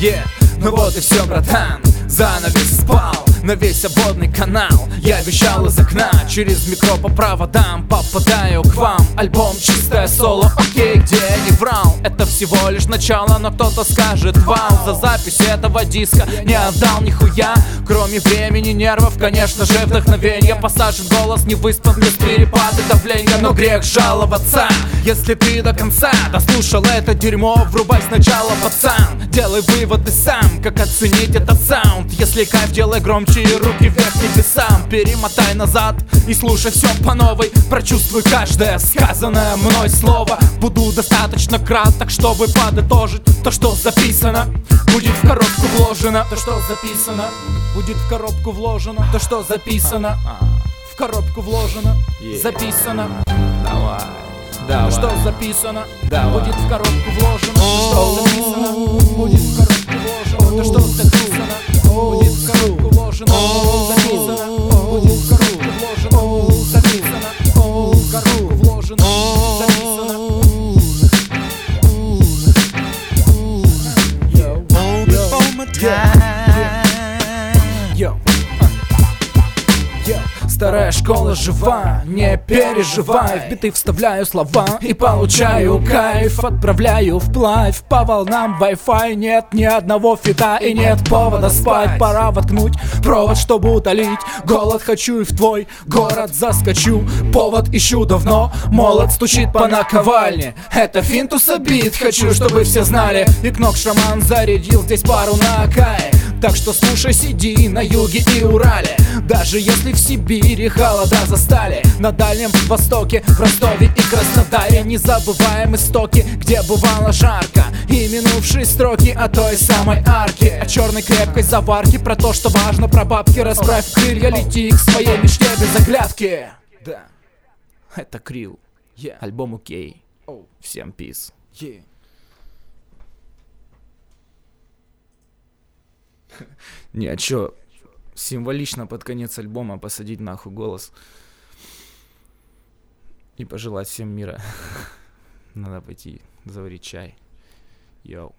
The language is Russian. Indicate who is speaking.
Speaker 1: Yeah, ну вот и все, братан Занавес спал на весь обводный канал. Я вещал из окна, через микро по проводам Попадаю к вам, альбом чистое соло Окей, где это всего лишь начало Но кто-то скажет вау, за запись этого диска Не отдал нихуя, кроме времени, нервов Конечно же вдохновение, посажен голос Не выспан без перепады давления. Но грех жаловаться, если ты до конца Дослушал это дерьмо, врубай сначала пацан. Делай выводы сам, как оценить этот саунд. Если кайф, делай громче и руки вверх небесам Перемотай назад и слушай все по новой. Прочувствуй каждое сказанное мной слово. Буду достаточно краток, чтобы подытожить То, что записано, будет в коробку вложено. То, что записано, будет в коробку вложено. То, что записано, в коробку вложено. Записано,
Speaker 2: Давай, давай.
Speaker 1: что записано,
Speaker 2: Давай.
Speaker 1: будет в коробку вложено. То, что записано, будет в коробку вложено. То, что записано, будет в коробку вложено. Записано, будет в коробку вложено. Записано, в коробку вложено Старая школа жива, не переживай. В биты вставляю слова и получаю кайф. Отправляю вплавь по волнам Wi-Fi. Нет ни одного фита и нет повода спать. Пора воткнуть провод, чтобы утолить Голод. Хочу и в твой город заскочу. Повод ищу давно, молот стучит по наковальне. Это финтус обид, хочу, чтобы все знали. И кнок шаман зарядил здесь пару на Акае так что слушай, сиди на юге и Урале. Даже если в Сибири холода застали На Дальнем Востоке, в Ростове и Краснодаре Не забываем истоки, где бывало жарко. И минувшие строки о той самой арке. О черной крепкой заварке Про то, что важно, про бабки. Расправь крылья, лети к своей мечте без оглядки. Да, это Крил. Альбом окей Всем пиз Не, а чё, символично под конец альбома посадить нахуй голос и пожелать всем мира. Надо пойти заварить чай. Йоу.